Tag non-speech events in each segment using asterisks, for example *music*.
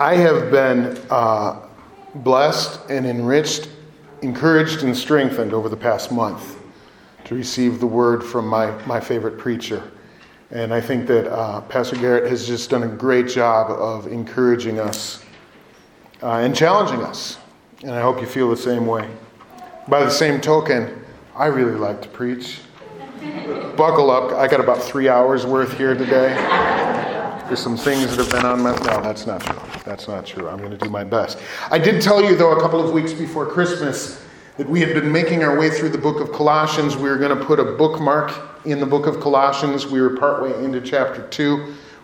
I have been uh, blessed and enriched, encouraged and strengthened over the past month to receive the word from my, my favorite preacher. And I think that uh, Pastor Garrett has just done a great job of encouraging us uh, and challenging us. And I hope you feel the same way. By the same token, I really like to preach. Buckle up. I got about three hours worth here today. There's some things that have been on my. No, that's not true. That's not true. I'm going to do my best. I did tell you, though, a couple of weeks before Christmas that we had been making our way through the book of Colossians. We were going to put a bookmark in the book of Colossians. We were partway into chapter 2.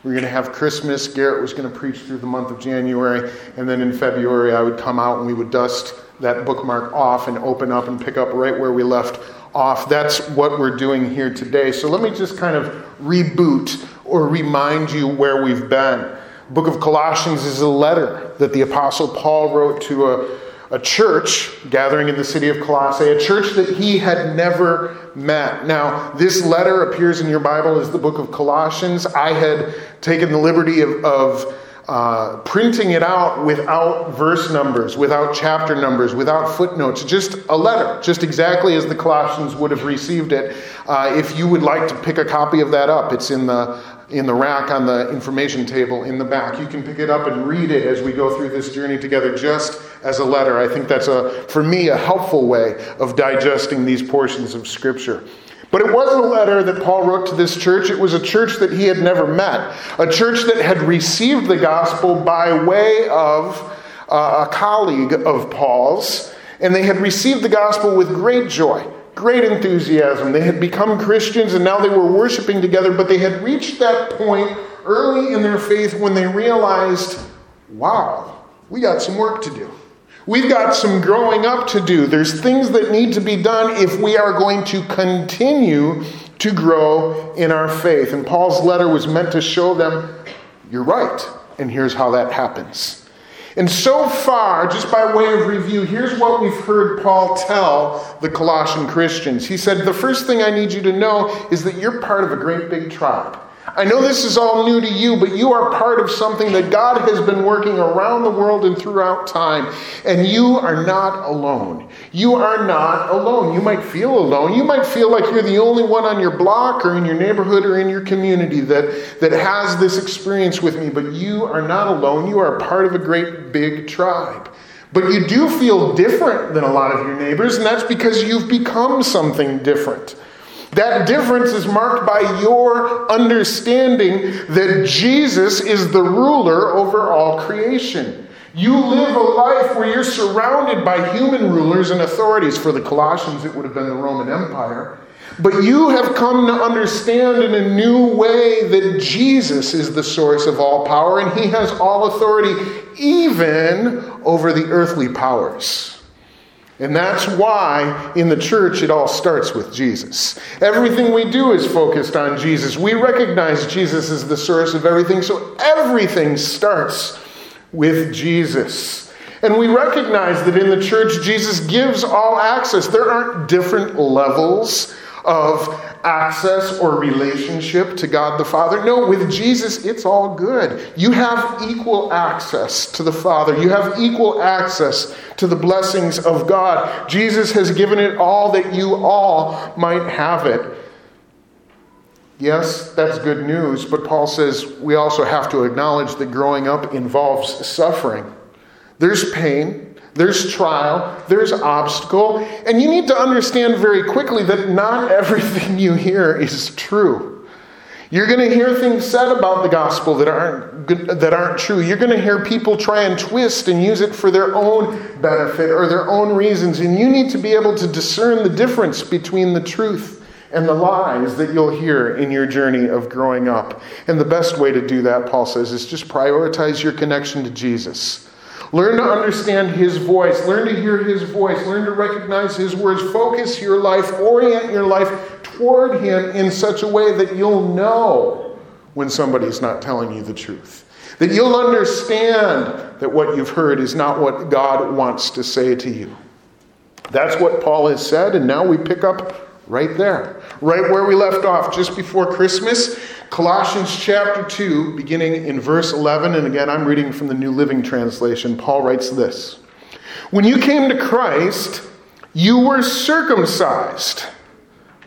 We were going to have Christmas. Garrett was going to preach through the month of January. And then in February, I would come out and we would dust that bookmark off and open up and pick up right where we left off. That's what we're doing here today. So let me just kind of reboot or remind you where we've been. book of Colossians is a letter that the Apostle Paul wrote to a, a church gathering in the city of Colossae, a church that he had never met. Now, this letter appears in your Bible as the book of Colossians. I had taken the liberty of, of uh, printing it out without verse numbers, without chapter numbers, without footnotes, just a letter, just exactly as the Colossians would have received it. Uh, if you would like to pick a copy of that up, it's in the in the rack on the information table in the back. You can pick it up and read it as we go through this journey together, just as a letter. I think that's a, for me, a helpful way of digesting these portions of Scripture. But it wasn't a letter that Paul wrote to this church. It was a church that he had never met, a church that had received the gospel by way of uh, a colleague of Paul's, and they had received the gospel with great joy, great enthusiasm. They had become Christians, and now they were worshiping together, but they had reached that point early in their faith when they realized, wow, we got some work to do. We've got some growing up to do. There's things that need to be done if we are going to continue to grow in our faith. And Paul's letter was meant to show them, you're right, and here's how that happens. And so far, just by way of review, here's what we've heard Paul tell the Colossian Christians. He said, The first thing I need you to know is that you're part of a great big tribe. I know this is all new to you, but you are part of something that God has been working around the world and throughout time. And you are not alone. You are not alone. You might feel alone. You might feel like you're the only one on your block or in your neighborhood or in your community that, that has this experience with me, but you are not alone. You are part of a great big tribe. But you do feel different than a lot of your neighbors, and that's because you've become something different. That difference is marked by your understanding that Jesus is the ruler over all creation. You live a life where you're surrounded by human rulers and authorities. For the Colossians, it would have been the Roman Empire. But you have come to understand in a new way that Jesus is the source of all power and he has all authority, even over the earthly powers. And that's why in the church it all starts with Jesus. Everything we do is focused on Jesus. We recognize Jesus as the source of everything, so everything starts with Jesus. And we recognize that in the church, Jesus gives all access. There aren't different levels of access or relationship to God the Father. No, with Jesus, it's all good. You have equal access to the Father, you have equal access to the blessings of God. Jesus has given it all that you all might have it. Yes, that's good news, but Paul says we also have to acknowledge that growing up involves suffering. There's pain, there's trial, there's obstacle, and you need to understand very quickly that not *laughs* everything you hear is true. You're going to hear things said about the gospel that aren't that aren't true. You're going to hear people try and twist and use it for their own benefit or their own reasons, and you need to be able to discern the difference between the truth and the lies that you'll hear in your journey of growing up. And the best way to do that, Paul says, is just prioritize your connection to Jesus. Learn to understand His voice. Learn to hear His voice. Learn to recognize His words. Focus your life, orient your life toward Him in such a way that you'll know when somebody's not telling you the truth. That you'll understand that what you've heard is not what God wants to say to you. That's what Paul has said, and now we pick up right there, right where we left off just before Christmas. Colossians chapter 2, beginning in verse 11. And again, I'm reading from the New Living Translation. Paul writes this When you came to Christ, you were circumcised,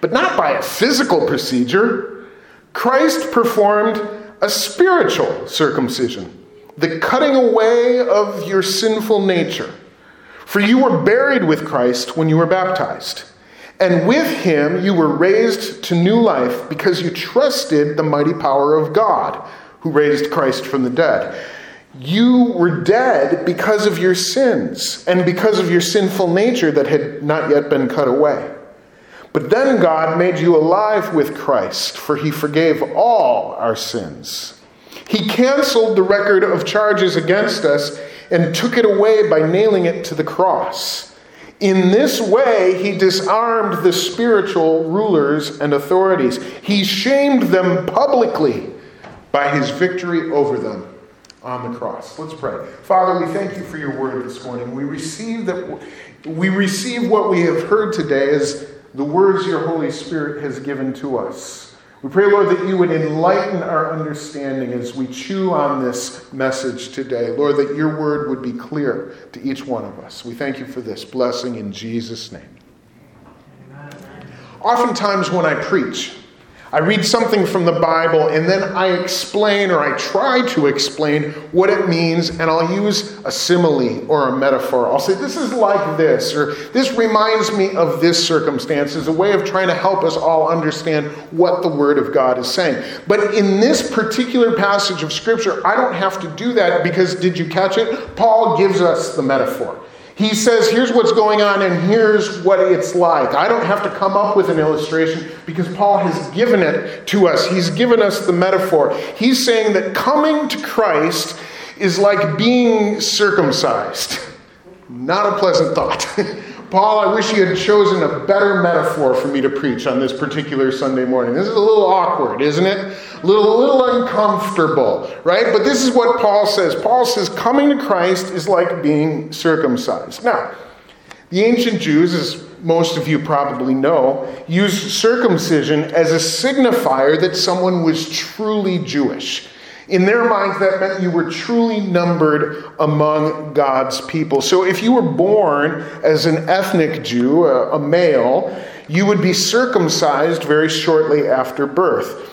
but not by a physical procedure. Christ performed a spiritual circumcision, the cutting away of your sinful nature. For you were buried with Christ when you were baptized. And with him you were raised to new life because you trusted the mighty power of God who raised Christ from the dead. You were dead because of your sins and because of your sinful nature that had not yet been cut away. But then God made you alive with Christ, for he forgave all our sins. He canceled the record of charges against us and took it away by nailing it to the cross. In this way, he disarmed the spiritual rulers and authorities. He shamed them publicly by his victory over them on the cross. Let's pray. Father, we thank you for your word this morning. We receive that we receive what we have heard today as the words your Holy Spirit has given to us. We pray, Lord, that you would enlighten our understanding as we chew on this message today. Lord, that your word would be clear to each one of us. We thank you for this blessing in Jesus' name. Oftentimes, when I preach, I read something from the Bible and then I explain or I try to explain what it means, and I'll use a simile or a metaphor. I'll say, This is like this, or this reminds me of this circumstance, as a way of trying to help us all understand what the Word of God is saying. But in this particular passage of Scripture, I don't have to do that because, did you catch it? Paul gives us the metaphor. He says, here's what's going on and here's what it's like. I don't have to come up with an illustration because Paul has given it to us. He's given us the metaphor. He's saying that coming to Christ is like being circumcised. *laughs* Not a pleasant thought. *laughs* Paul, I wish you had chosen a better metaphor for me to preach on this particular Sunday morning. This is a little awkward, isn't it? A little, a little uncomfortable, right? But this is what Paul says. Paul says, coming to Christ is like being circumcised. Now, the ancient Jews, as most of you probably know, used circumcision as a signifier that someone was truly Jewish. In their minds, that meant you were truly numbered among God's people. So if you were born as an ethnic Jew, a, male, you would be circumcised very shortly after birth.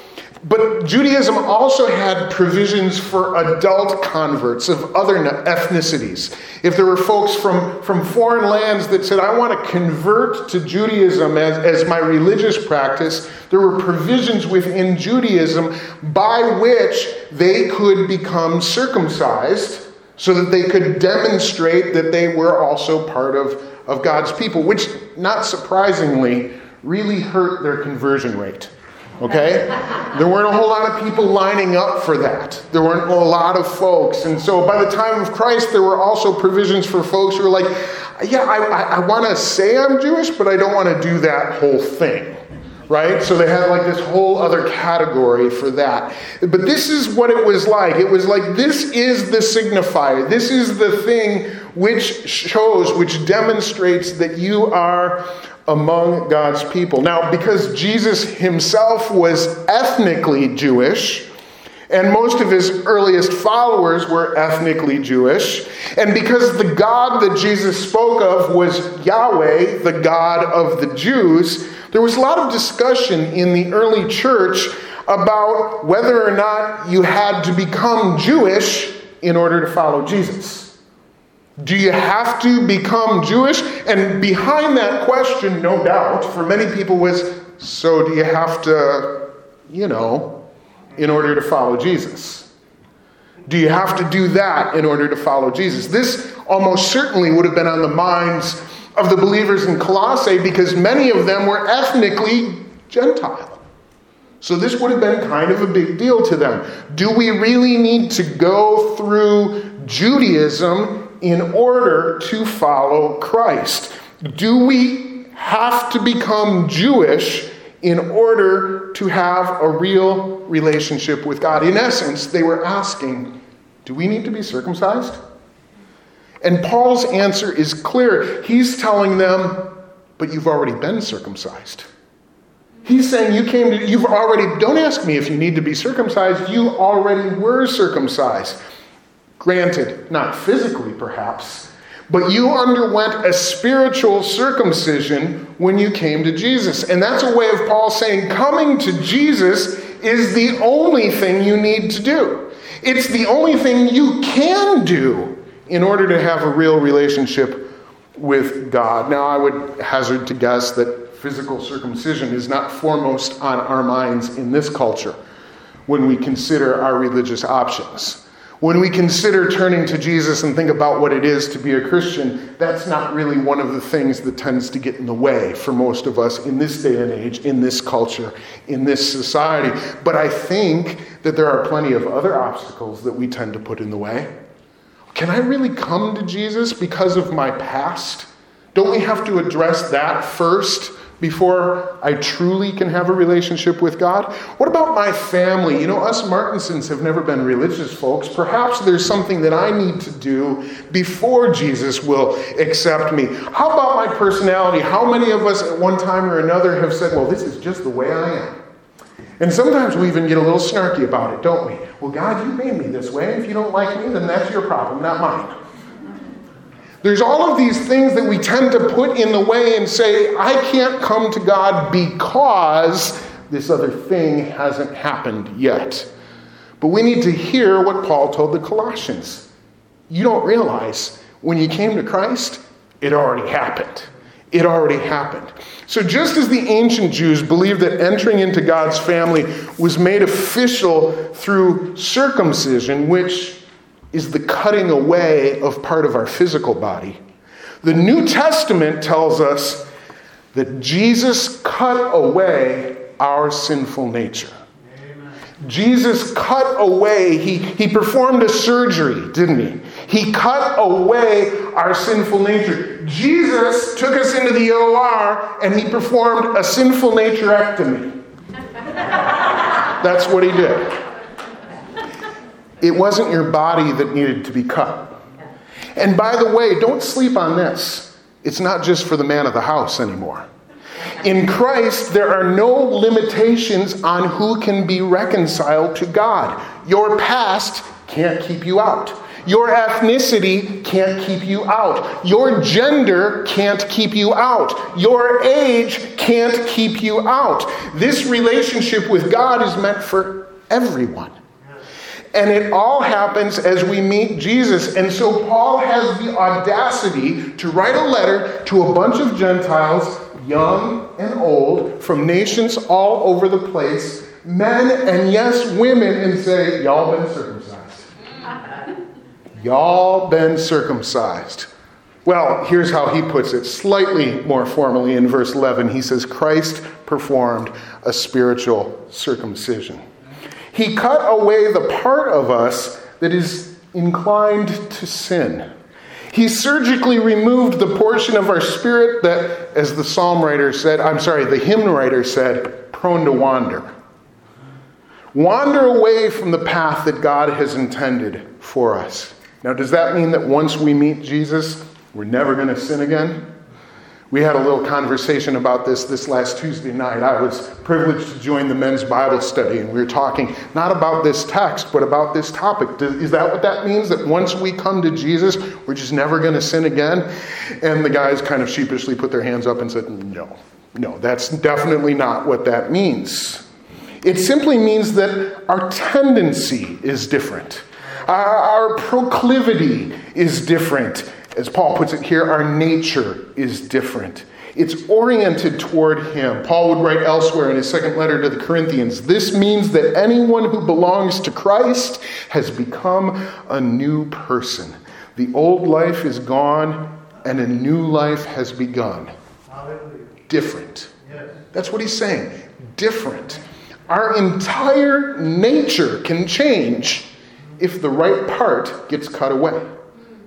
But Judaism also had provisions for adult converts of other ethnicities. If there were folks from, from foreign lands that said, I want to convert to Judaism as, as my religious practice, there were provisions within Judaism by which they could become circumcised so that they could demonstrate that they were also part of, of God's people, which, not surprisingly, really hurt their conversion rate. Okay? There weren't a whole lot of people lining up for that. There weren't a lot of folks. And so by the time of Christ, there were also provisions for folks who were like, yeah, I, I, I want to say I'm Jewish, but I don't want to do that whole thing. Right? So they had like this whole other category for that. But this is what it was like. It was like, this is the signifier. This is the thing which shows, which demonstrates that you are among God's people. Now, because Jesus himself was ethnically Jewish, and most of his earliest followers were ethnically Jewish, and because the God that Jesus spoke of was Yahweh, the God of the Jews, there was a lot of discussion in the early church about whether or not you had to become Jewish in order to follow Jesus. Do you have to become Jewish? And behind that question, no doubt, for many people was so do you have to, you know, in order to follow Jesus? Do you have to do that in order to follow Jesus? This almost certainly would have been on the minds of the believers in Colossae because many of them were ethnically Gentile. So this would have been kind of a big deal to them. Do we really need to go through Judaism in order to follow Christ? Do we have to become Jewish in order to have a real relationship with God? In essence, they were asking, Do we need to be circumcised? And Paul's answer is clear. He's telling them, But you've already been circumcised. He's saying you came to, you've already, don't ask me if you need to be circumcised, you already were circumcised. Granted, not physically perhaps, but you underwent a spiritual circumcision when you came to Jesus. And that's a way of Paul saying coming to Jesus is the only thing you need to do. It's the only thing you can do in order to have a real relationship with God. Now, I would hazard to guess that physical circumcision is not foremost on our minds in this culture when we consider our religious options. When we consider turning to Jesus and think about what it is to be a Christian, that's not really one of the things that tends to get in the way for most of us in this day and age, in this culture, in this society. But I think that there are plenty of other obstacles that we tend to put in the way. Can I really come to Jesus because of my past? Don't we have to address that first before I truly can have a relationship with God? What about my family? You know, us Martinsons have never been religious folks. Perhaps there's something that I need to do before Jesus will accept me. How about my personality? How many of us at one time or another have said, well, this is just the way I am? And sometimes we even get a little snarky about it, don't we? Well, God, you made me this way. If you don't like me, then that's your problem, not mine. There's all of these things that we tend to put in the way and say, I can't come to God because this other thing hasn't happened yet. But we need to hear what Paul told the Colossians. You don't realize when you came to Christ, it already happened. It already happened. So, just as the ancient Jews believed that entering into God's family was made official through circumcision, which is the cutting away of part of our physical body. The New Testament tells us that Jesus cut away our sinful nature. Jesus cut away, he, he performed a surgery, didn't he? He cut away our sinful nature. Jesus took us into the OR and he performed a sinful naturectomy. That's what he did. It wasn't your body that needed to be cut. And by the way, don't sleep on this. It's not just for the man of the house anymore. In Christ, there are no limitations on who can be reconciled to God. Your past can't keep you out. Your ethnicity can't keep you out. Your gender can't keep you out. Your age can't keep you out. This relationship with God is meant for everyone. And it all happens as we meet Jesus. And so Paul has the audacity to write a letter to a bunch of Gentiles, young and old, from nations all over the place, men and yes, women, and say, Y'all been circumcised. Y'all been circumcised. Well, here's how he puts it, slightly more formally in verse 11. He says, Christ performed a spiritual circumcision. He cut away the part of us that is inclined to sin. He surgically removed the portion of our spirit that, as the psalm writer said, I'm sorry, the hymn writer said, prone to wander. Wander away from the path that God has intended for us. Now, does that mean that once we meet Jesus, we're never going to sin again? We had a little conversation about this this last Tuesday night. I was privileged to join the men's Bible study, and we were talking not about this text, but about this topic. Is that what that means? That once we come to Jesus, we're just never going to sin again? And the guys kind of sheepishly put their hands up and said, No, no, that's definitely not what that means. It simply means that our tendency is different. Our proclivity is different as Paul puts it here, our nature is different. It's oriented toward Him. Paul would write elsewhere in his second letter to the Corinthians this means that anyone who belongs to Christ has become a new person. The old life is gone and a new life has begun. Different. That's what he's saying. Different. Our entire nature can change if the right part gets cut away.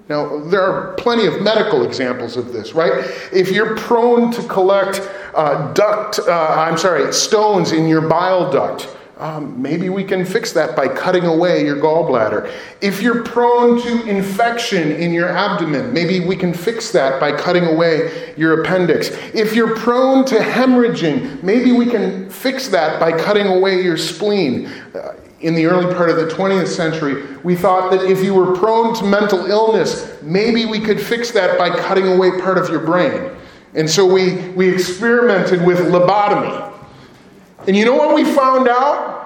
Now, there are plenty of medical examples of this, right? If you're prone to collect uh, duct, uh, I'm sorry, stones in your bile duct, um, maybe we can fix that by cutting away your gallbladder. If you're prone to infection in your abdomen, maybe we can fix that by cutting away your appendix. If you're prone to hemorrhaging, maybe we can fix that by cutting away your spleen. Uh, in the early part of the 20th century, we thought that if you were prone to mental illness, maybe we could fix that by cutting away part of your brain. And so we, we experimented with lobotomy. And you know what we found out?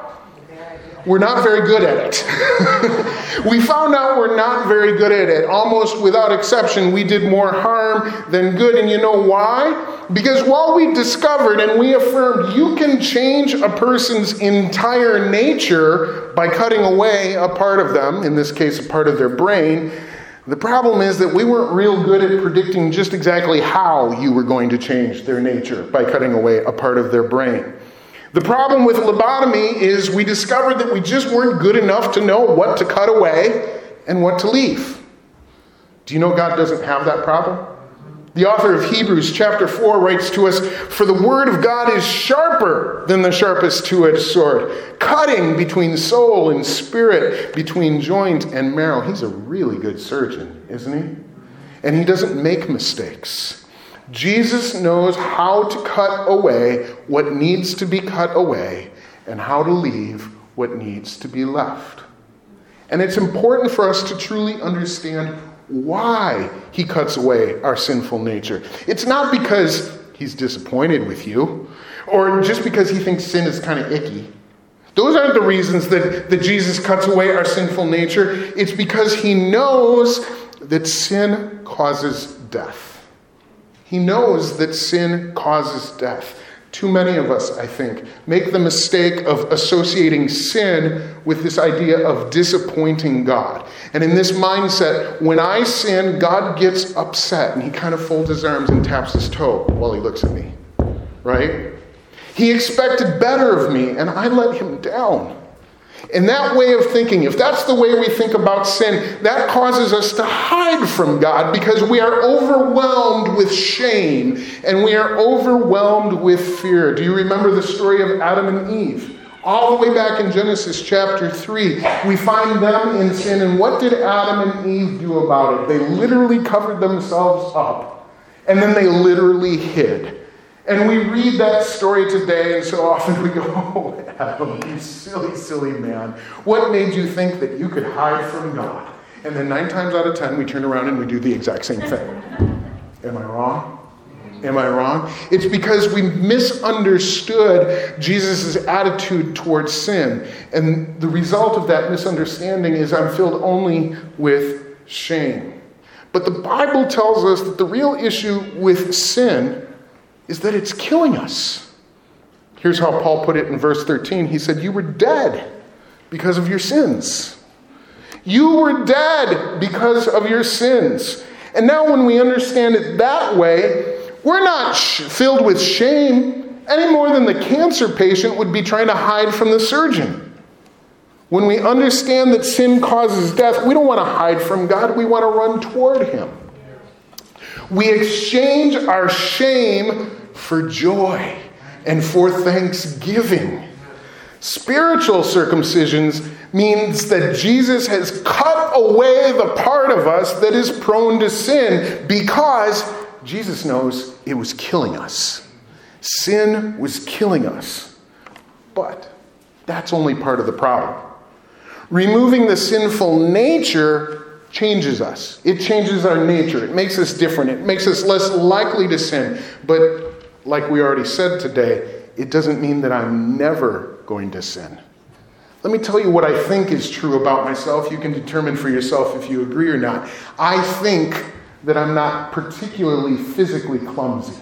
We're not very good at it. *laughs* we found out we're not very good at it. Almost without exception, we did more harm than good. And you know why? Because while we discovered and we affirmed you can change a person's entire nature by cutting away a part of them, in this case, a part of their brain, the problem is that we weren't real good at predicting just exactly how you were going to change their nature by cutting away a part of their brain. The problem with lobotomy is we discovered that we just weren't good enough to know what to cut away and what to leave. Do you know God doesn't have that problem? The author of Hebrews chapter 4 writes to us For the word of God is sharper than the sharpest two edged sword, cutting between soul and spirit, between joint and marrow. He's a really good surgeon, isn't he? And he doesn't make mistakes. Jesus knows how to cut away what needs to be cut away and how to leave what needs to be left. And it's important for us to truly understand why he cuts away our sinful nature. It's not because he's disappointed with you or just because he thinks sin is kind of icky. Those aren't the reasons that, that Jesus cuts away our sinful nature. It's because he knows that sin causes death. He knows that sin causes death. Too many of us, I think, make the mistake of associating sin with this idea of disappointing God. And in this mindset, when I sin, God gets upset and he kind of folds his arms and taps his toe while he looks at me. Right? He expected better of me and I let him down. And that way of thinking, if that's the way we think about sin, that causes us to hide from God because we are overwhelmed with shame and we are overwhelmed with fear. Do you remember the story of Adam and Eve? All the way back in Genesis chapter 3, we find them in sin. And what did Adam and Eve do about it? They literally covered themselves up and then they literally hid. And we read that story today, and so often we go, *laughs* Oh, Adam, you silly, silly man. What made you think that you could hide from God? And then nine times out of ten, we turn around and we do the exact same thing. Am I wrong? Am I wrong? It's because we misunderstood Jesus' attitude towards sin. And the result of that misunderstanding is I'm filled only with shame. But the Bible tells us that the real issue with sin is that it's killing us. Here's how Paul put it in verse 13. He said, You were dead because of your sins. You were dead because of your sins. And now, when we understand it that way, we're not sh- filled with shame any more than the cancer patient would be trying to hide from the surgeon. When we understand that sin causes death, we don't want to hide from God, we want to run toward Him. We exchange our shame for joy and for thanksgiving. Spiritual circumcisions means that Jesus has cut away the part of us that is prone to sin because Jesus knows it was killing us. Sin was killing us. But that's only part of the problem. Removing the sinful nature changes us. It changes our nature. It makes us different. It makes us less likely to sin. But like we already said today, it doesn't mean that I'm never going to sin. Let me tell you what I think is true about myself. You can determine for yourself if you agree or not. I think that I'm not particularly physically clumsy.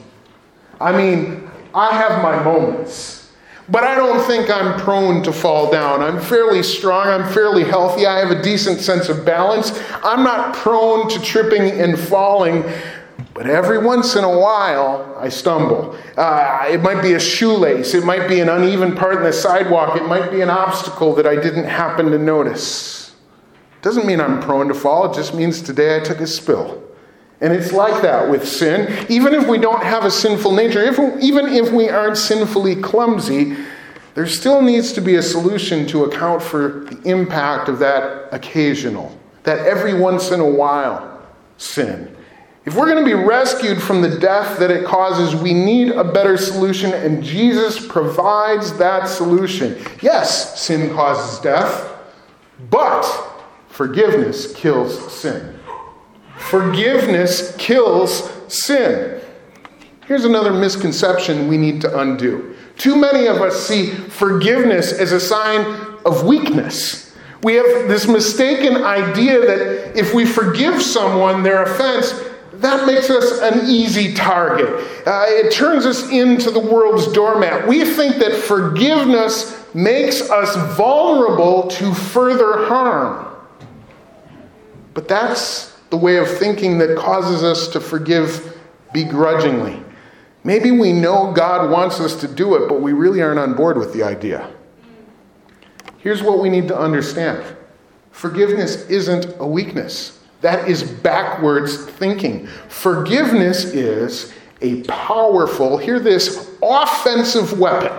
I mean, I have my moments. But I don't think I'm prone to fall down. I'm fairly strong. I'm fairly healthy. I have a decent sense of balance. I'm not prone to tripping and falling. But every once in a while, I stumble. Uh, it might be a shoelace. It might be an uneven part in the sidewalk. It might be an obstacle that I didn't happen to notice. Doesn't mean I'm prone to fall. It just means today I took a spill. And it's like that with sin. Even if we don't have a sinful nature, if, even if we aren't sinfully clumsy, there still needs to be a solution to account for the impact of that occasional, that every once in a while sin. If we're going to be rescued from the death that it causes, we need a better solution, and Jesus provides that solution. Yes, sin causes death, but forgiveness kills sin. Forgiveness kills sin. Here's another misconception we need to undo. Too many of us see forgiveness as a sign of weakness. We have this mistaken idea that if we forgive someone their offense, that makes us an easy target. Uh, it turns us into the world's doormat. We think that forgiveness makes us vulnerable to further harm. But that's the way of thinking that causes us to forgive begrudgingly. Maybe we know God wants us to do it, but we really aren't on board with the idea. Here's what we need to understand forgiveness isn't a weakness. That is backwards thinking. Forgiveness is a powerful, hear this, offensive weapon.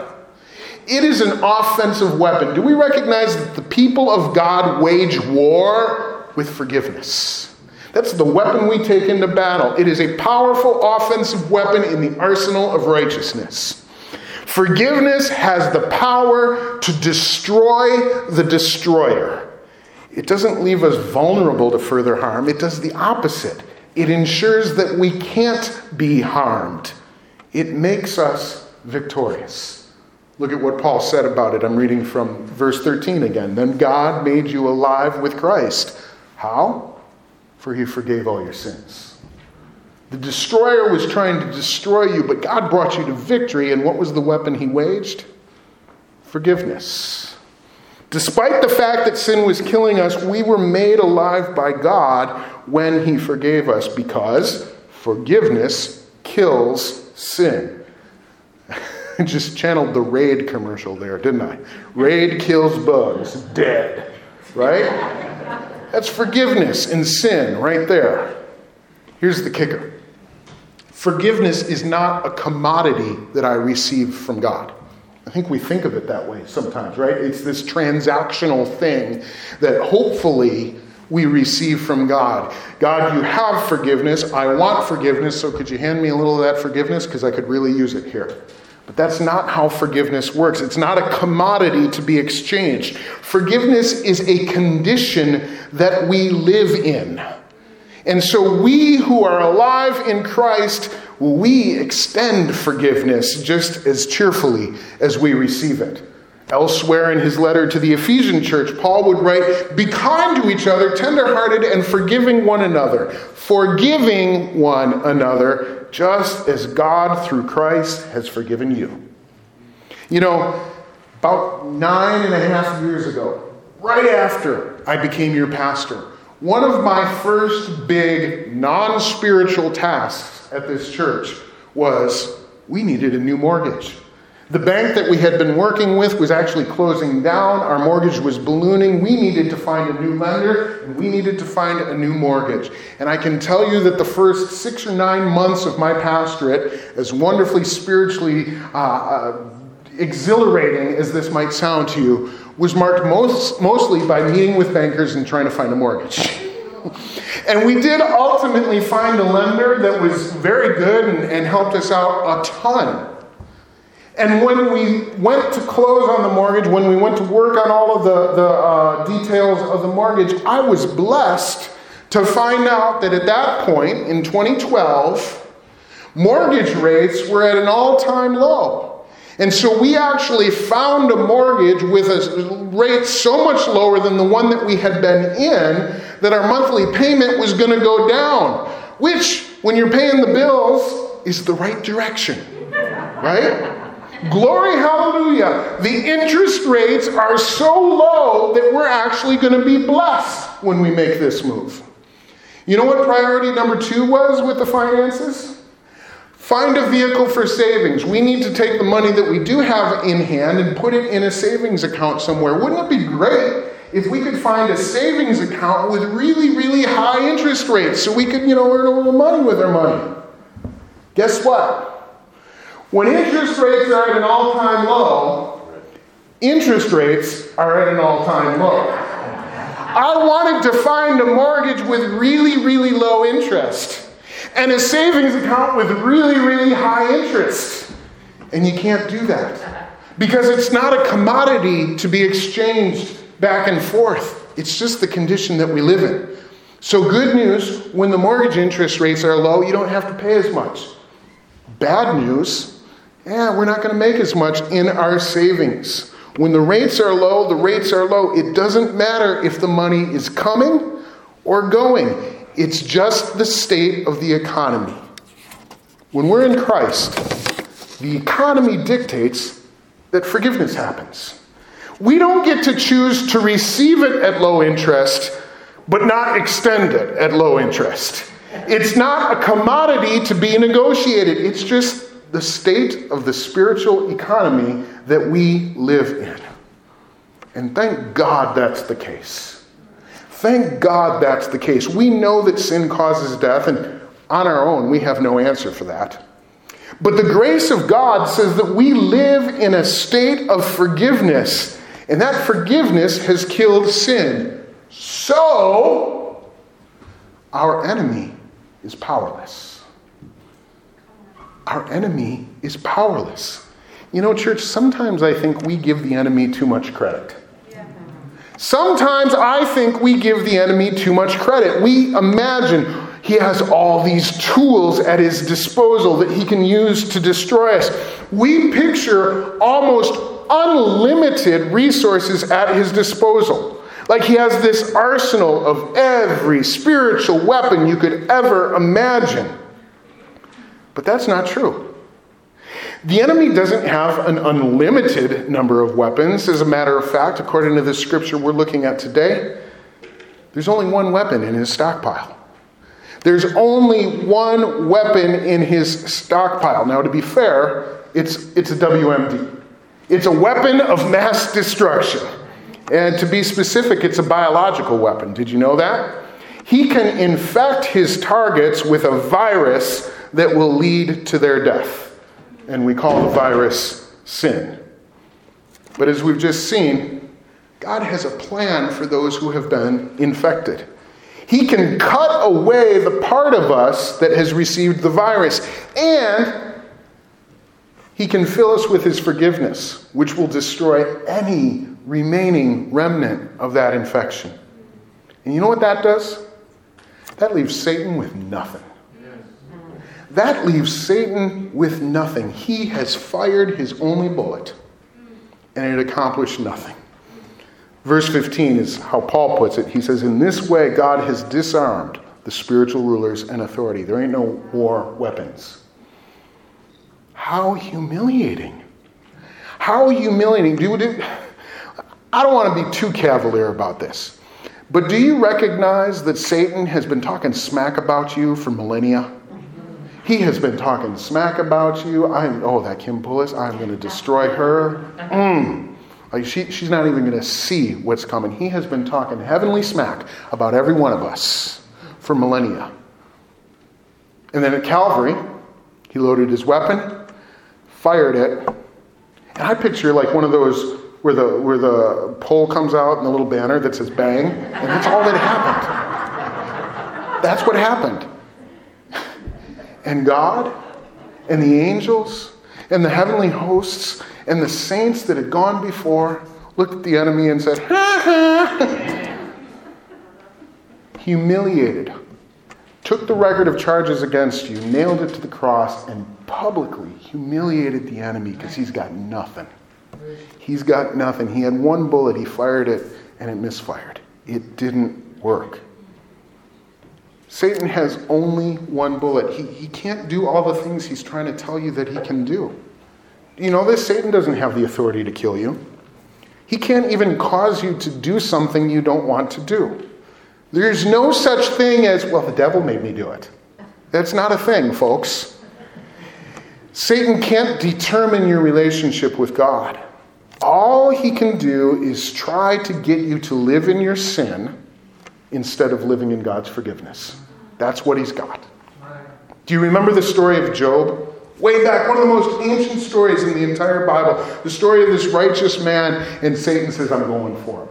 It is an offensive weapon. Do we recognize that the people of God wage war with forgiveness? That's the weapon we take into battle. It is a powerful offensive weapon in the arsenal of righteousness. Forgiveness has the power to destroy the destroyer. It doesn't leave us vulnerable to further harm, it does the opposite. It ensures that we can't be harmed. It makes us victorious. Look at what Paul said about it. I'm reading from verse 13 again. Then God made you alive with Christ. How? For he forgave all your sins. The destroyer was trying to destroy you, but God brought you to victory. And what was the weapon he waged? Forgiveness. Despite the fact that sin was killing us, we were made alive by God when He forgave us because forgiveness kills sin. *laughs* I just channeled the Raid commercial there, didn't I? Raid kills bugs, dead. Right? That's forgiveness and sin right there. Here's the kicker forgiveness is not a commodity that I receive from God. I think we think of it that way sometimes, right? It's this transactional thing that hopefully we receive from God. God, you have forgiveness. I want forgiveness, so could you hand me a little of that forgiveness? Because I could really use it here. But that's not how forgiveness works. It's not a commodity to be exchanged. Forgiveness is a condition that we live in. And so we who are alive in Christ we extend forgiveness just as cheerfully as we receive it. Elsewhere in his letter to the Ephesian church, Paul would write, Be kind to each other, tenderhearted, and forgiving one another, forgiving one another, just as God through Christ has forgiven you. You know, about nine and a half years ago, right after I became your pastor, one of my first big non spiritual tasks at this church was we needed a new mortgage. The bank that we had been working with was actually closing down. Our mortgage was ballooning. We needed to find a new lender and we needed to find a new mortgage. And I can tell you that the first six or nine months of my pastorate, as wonderfully spiritually uh, uh, exhilarating as this might sound to you, was marked most, mostly by meeting with bankers and trying to find a mortgage. *laughs* And we did ultimately find a lender that was very good and, and, helped us out a ton. And when we went to close on the mortgage, when we went to work on all of the, the uh, details of the mortgage, I was blessed to find out that at that point in 2012, mortgage rates were at an all time low. And so we actually found a mortgage with a rate so much lower than the one that we had been in that our monthly payment was going to go down, which, when you're paying the bills, is the right direction, right? Glory, hallelujah. The interest rates are so low that we're actually going to be blessed when we make this move. You know what priority number two was with the finances? Find a vehicle for savings. We need to take the money that we do have in hand and put it in a savings account somewhere. Wouldn't it be great if we could find a savings account with really, really high interest rates so we could, you know, earn a little money with our money? Guess what? When interest rates are at an all time low, interest rates are at an all time low. I wanted to find a mortgage with really, really low interest and a savings account with really, really high interest. And you can't do that because it's not a commodity to be exchanged back and forth. It's just the condition that we live in. So, good news when the mortgage interest rates are low, you don't have to pay as much. Bad news, yeah, we're not going to make as much in our savings. When the rates are low, the rates are low. It doesn't matter if the money is coming or going, it's just the state of the economy. When we're in Christ, the economy dictates that forgiveness happens. We don't get to choose to receive it at low interest, but not extend it at low interest. It's not a commodity to be negotiated, it's just the state of the spiritual economy that we live in. And thank God that's the case. Thank God that's the case. We know that sin causes death, and on our own, we have no answer for that. But the grace of God says that we live in a state of forgiveness, and that forgiveness has killed sin. So, our enemy is powerless. Our enemy is powerless. You know, church, sometimes I think we give the enemy too much credit. Sometimes I think we give the enemy too much credit. We imagine he has all these tools at his disposal that he can use to destroy us. We picture almost unlimited resources at his disposal. Like he has this arsenal of every spiritual weapon you could ever imagine. But that's not true. The enemy doesn't have an unlimited number of weapons. As a matter of fact, according to the scripture we're looking at today, there's only one weapon in his stockpile. There's only one weapon in his stockpile. Now, to be fair, it's, it's a WMD. It's a weapon of mass destruction. And to be specific, it's a biological weapon. Did you know that? He can infect his targets with a virus that will lead to their death. And we call the virus sin. But as we've just seen, God has a plan for those who have been infected. He can cut away the part of us that has received the virus. And He can fill us with His forgiveness, which will destroy any remaining remnant of that infection. And you know what that does? That leaves Satan with nothing. That leaves Satan with nothing. He has fired his only bullet, and it accomplished nothing. Verse 15 is how Paul puts it. He says, In this way, God has disarmed the spiritual rulers and authority. There ain't no war weapons. How humiliating. How humiliating. Do, do, I don't want to be too cavalier about this, but do you recognize that Satan has been talking smack about you for millennia? He has been talking smack about you. I'm, oh, that Kim Pullis, I'm going to destroy her. Mm. Like she, she's not even going to see what's coming. He has been talking heavenly smack about every one of us for millennia. And then at Calvary, he loaded his weapon, fired it, and I picture like one of those where the where the pole comes out and the little banner that says bang, and that's all that happened. That's what happened. And God and the angels and the heavenly hosts and the saints that had gone before looked at the enemy and said, *laughs* ha ha! Humiliated. Took the record of charges against you, nailed it to the cross, and publicly humiliated the enemy because he's got nothing. He's got nothing. He had one bullet, he fired it, and it misfired. It didn't work. Satan has only one bullet. He, he can't do all the things he's trying to tell you that he can do. You know this? Satan doesn't have the authority to kill you. He can't even cause you to do something you don't want to do. There's no such thing as, well, the devil made me do it. That's not a thing, folks. Satan can't determine your relationship with God. All he can do is try to get you to live in your sin instead of living in God's forgiveness. That's what he's got. Do you remember the story of Job? Way back, one of the most ancient stories in the entire Bible, the story of this righteous man, and Satan says, I'm going for him.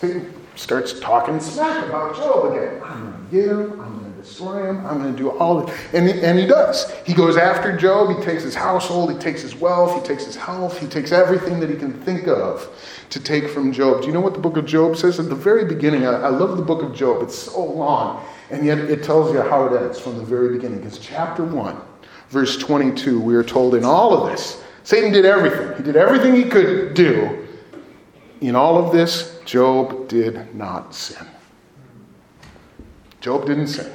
Satan starts talking smack about Job again. I'm going to get him, I'm going to destroy him, I'm going to do all this. And, and he does. He goes after Job, he takes his household, he takes his wealth, he takes his health, he takes everything that he can think of to take from Job. Do you know what the book of Job says? At the very beginning, I, I love the book of Job, it's so long, and yet it tells you how it ends from the very beginning. Because chapter 1 verse 22, we are told in all of this, Satan did everything. He did everything he could do. In all of this, Job did not sin. Job didn't sin.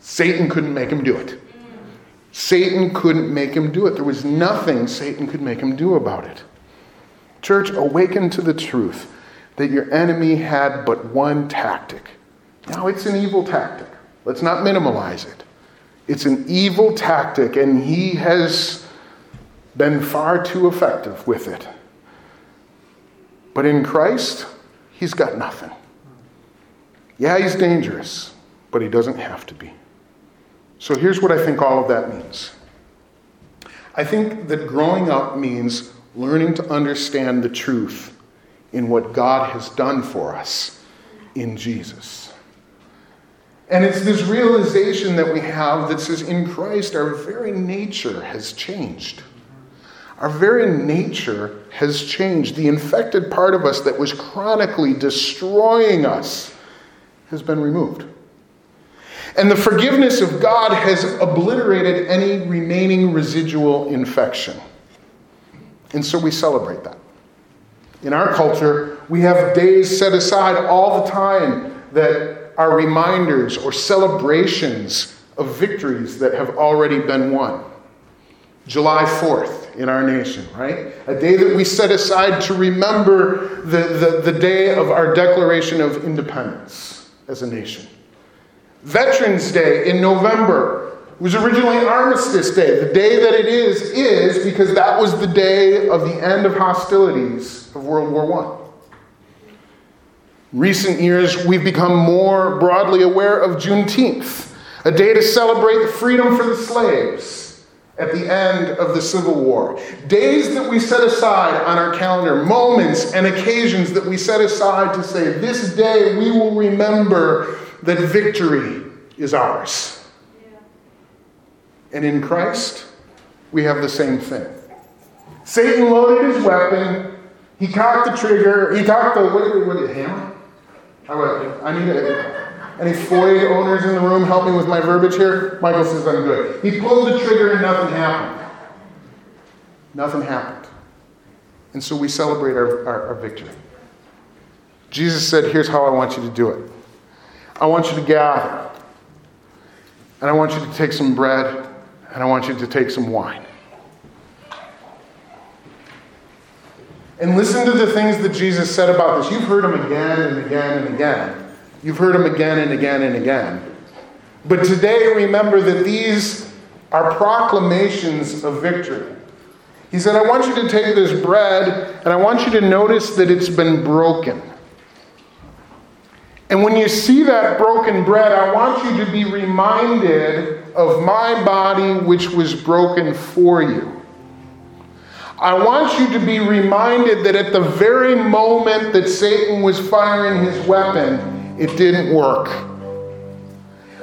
Satan couldn't make him do it. Satan couldn't make him do it. There was nothing Satan could make him do about it. Church, awaken to the truth that your enemy had but one tactic. Now, it's an evil tactic. Let's not minimalize it. It's an evil tactic, and he has been far too effective with it. But in Christ, he's got nothing. Yeah, he's dangerous, but he doesn't have to be. So here's what I think all of that means I think that growing up means learning to understand the truth in what God has done for us in Jesus. And it's this realization that we have that says, in Christ, our very nature has changed. Our very nature has changed. The infected part of us that was chronically destroying us has been removed. And the forgiveness of God has obliterated any remaining residual infection. And so we celebrate that. In our culture, we have days set aside all the time that are reminders or celebrations of victories that have already been won. July 4th in our nation, right? A day that we set aside to remember the, the, the day of our Declaration of Independence as a nation. Veterans Day in November was originally Armistice Day. The day that it is, is because that was the day of the end of hostilities of World War I recent years, we've become more broadly aware of Juneteenth, a day to celebrate the freedom for the slaves at the end of the Civil War. Days that we set aside on our calendar, moments and occasions that we set aside to say, this day we will remember that victory is ours. And in Christ, we have the same thing. Satan loaded his weapon. He cocked the trigger. He cocked the what, what, hammer? I. I need a, any Floyd owners in the room help me with my verbiage here? Michael says I'm good. He pulled the trigger and nothing happened. Nothing happened. And so we celebrate our, our, our victory. Jesus said, Here's how I want you to do it. I want you to gather, and I want you to take some bread, and I want you to take some wine. And listen to the things that Jesus said about this. You've heard them again and again and again. You've heard them again and again and again. But today, remember that these are proclamations of victory. He said, I want you to take this bread and I want you to notice that it's been broken. And when you see that broken bread, I want you to be reminded of my body, which was broken for you. I want you to be reminded that at the very moment that Satan was firing his weapon, it didn't work.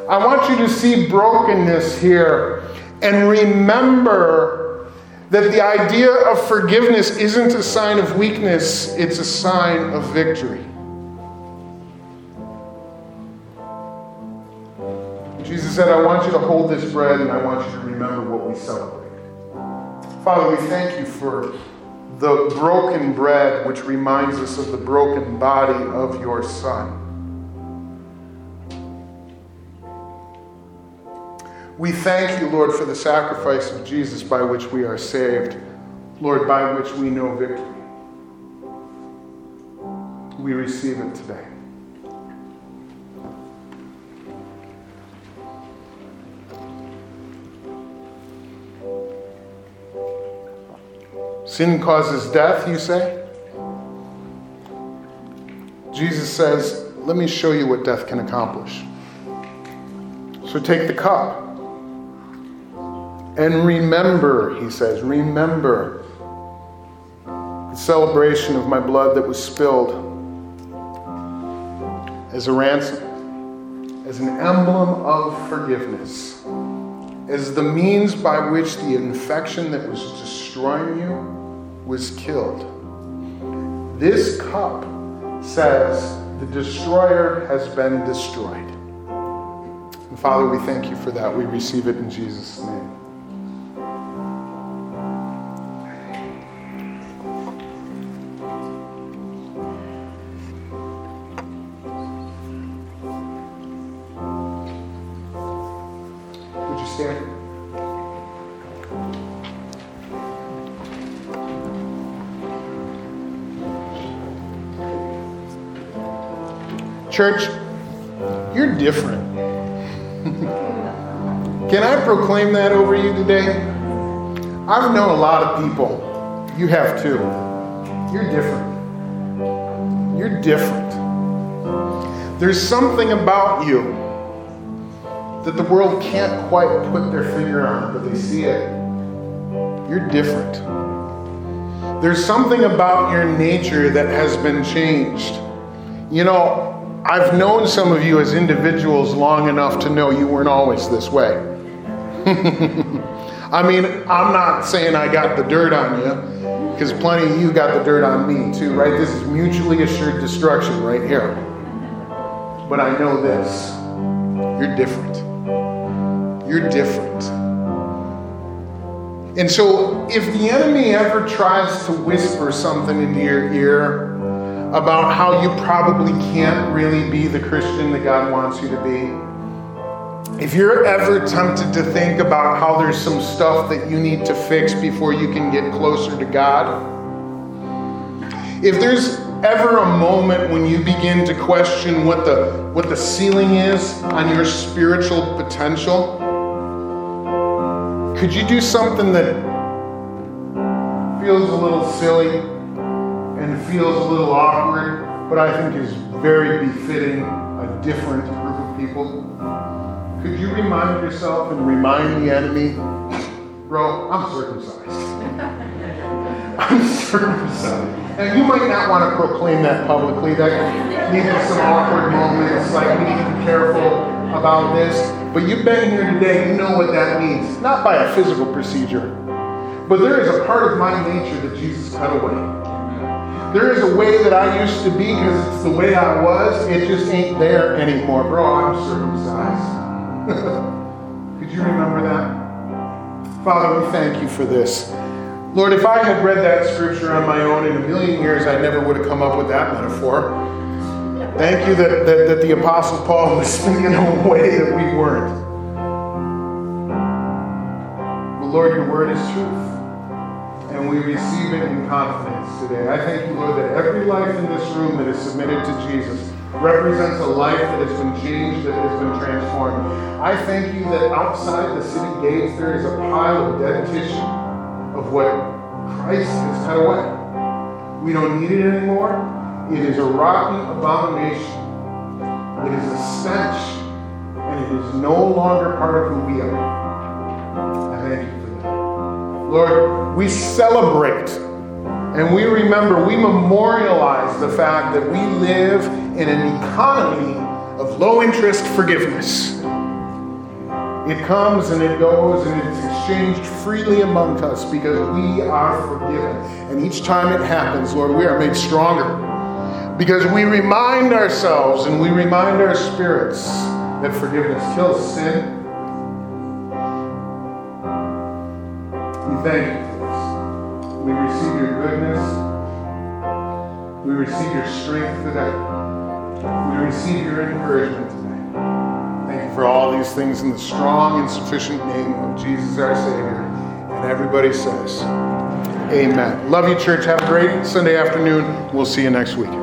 I want you to see brokenness here and remember that the idea of forgiveness isn't a sign of weakness, it's a sign of victory. Jesus said, I want you to hold this bread and I want you to remember what we celebrate. Father, we thank you for the broken bread, which reminds us of the broken body of your Son. We thank you, Lord, for the sacrifice of Jesus by which we are saved, Lord, by which we know victory. We receive it today. Sin causes death, you say? Jesus says, Let me show you what death can accomplish. So take the cup. And remember, he says, remember the celebration of my blood that was spilled as a ransom, as an emblem of forgiveness, as the means by which the infection that was destroying you was killed. This cup says the destroyer has been destroyed. And Father, we thank you for that. We receive it in Jesus' name. Church, you're different. Can I proclaim that over you today? I've known a lot of people. You have too. You're different. You're different. There's something about you that the world can't quite put their finger on, but they see it. You're different. There's something about your nature that has been changed. You know, I've known some of you as individuals long enough to know you weren't always this way. *laughs* I mean, I'm not saying I got the dirt on you, because plenty of you got the dirt on me too, right? This is mutually assured destruction right here. But I know this you're different. You're different. And so, if the enemy ever tries to whisper something into your ear, about how you probably can't really be the Christian that God wants you to be. If you're ever tempted to think about how there's some stuff that you need to fix before you can get closer to God, if there's ever a moment when you begin to question what the what the ceiling is on your spiritual potential, could you do something that feels a little silly and it feels a little awkward, but I think is very befitting a different group of people. Could you remind yourself and remind the enemy, bro, I'm circumcised. *laughs* I'm circumcised. And you might not want to proclaim that publicly. That needs some awkward moments, like we need to be careful about this. But you've been here today, you know what that means. Not by a physical procedure, but there is a part of my nature that Jesus cut away. There is a way that I used to be because it's the way I was. It just ain't there anymore. Bro, I'm circumcised. *laughs* Could you remember that? Father, we thank you for this. Lord, if I had read that scripture on my own in a million years, I never would have come up with that metaphor. Thank you that, that, that the Apostle Paul was speaking in a way that we weren't. But Lord, your word is truth and we receive it in confidence today. I thank you, Lord, that every life in this room that is submitted to Jesus represents a life that has been changed, that has been transformed. I thank you that outside the city gates there is a pile of dead tissue of what Christ has cut away. We don't need it anymore. It is a rotten abomination. It is a stench, and it is no longer part of who we are. I thank you. for that. Lord, we celebrate and we remember, we memorialize the fact that we live in an economy of low interest forgiveness. It comes and it goes and it's exchanged freely among us because we are forgiven. And each time it happens, Lord, we are made stronger because we remind ourselves and we remind our spirits that forgiveness kills sin thank you. We receive your goodness. We receive your strength today. We receive your encouragement today. Thank you for all these things in the strong and sufficient name of Jesus our Savior. And everybody says, Amen. Love you, church. Have a great Sunday afternoon. We'll see you next week.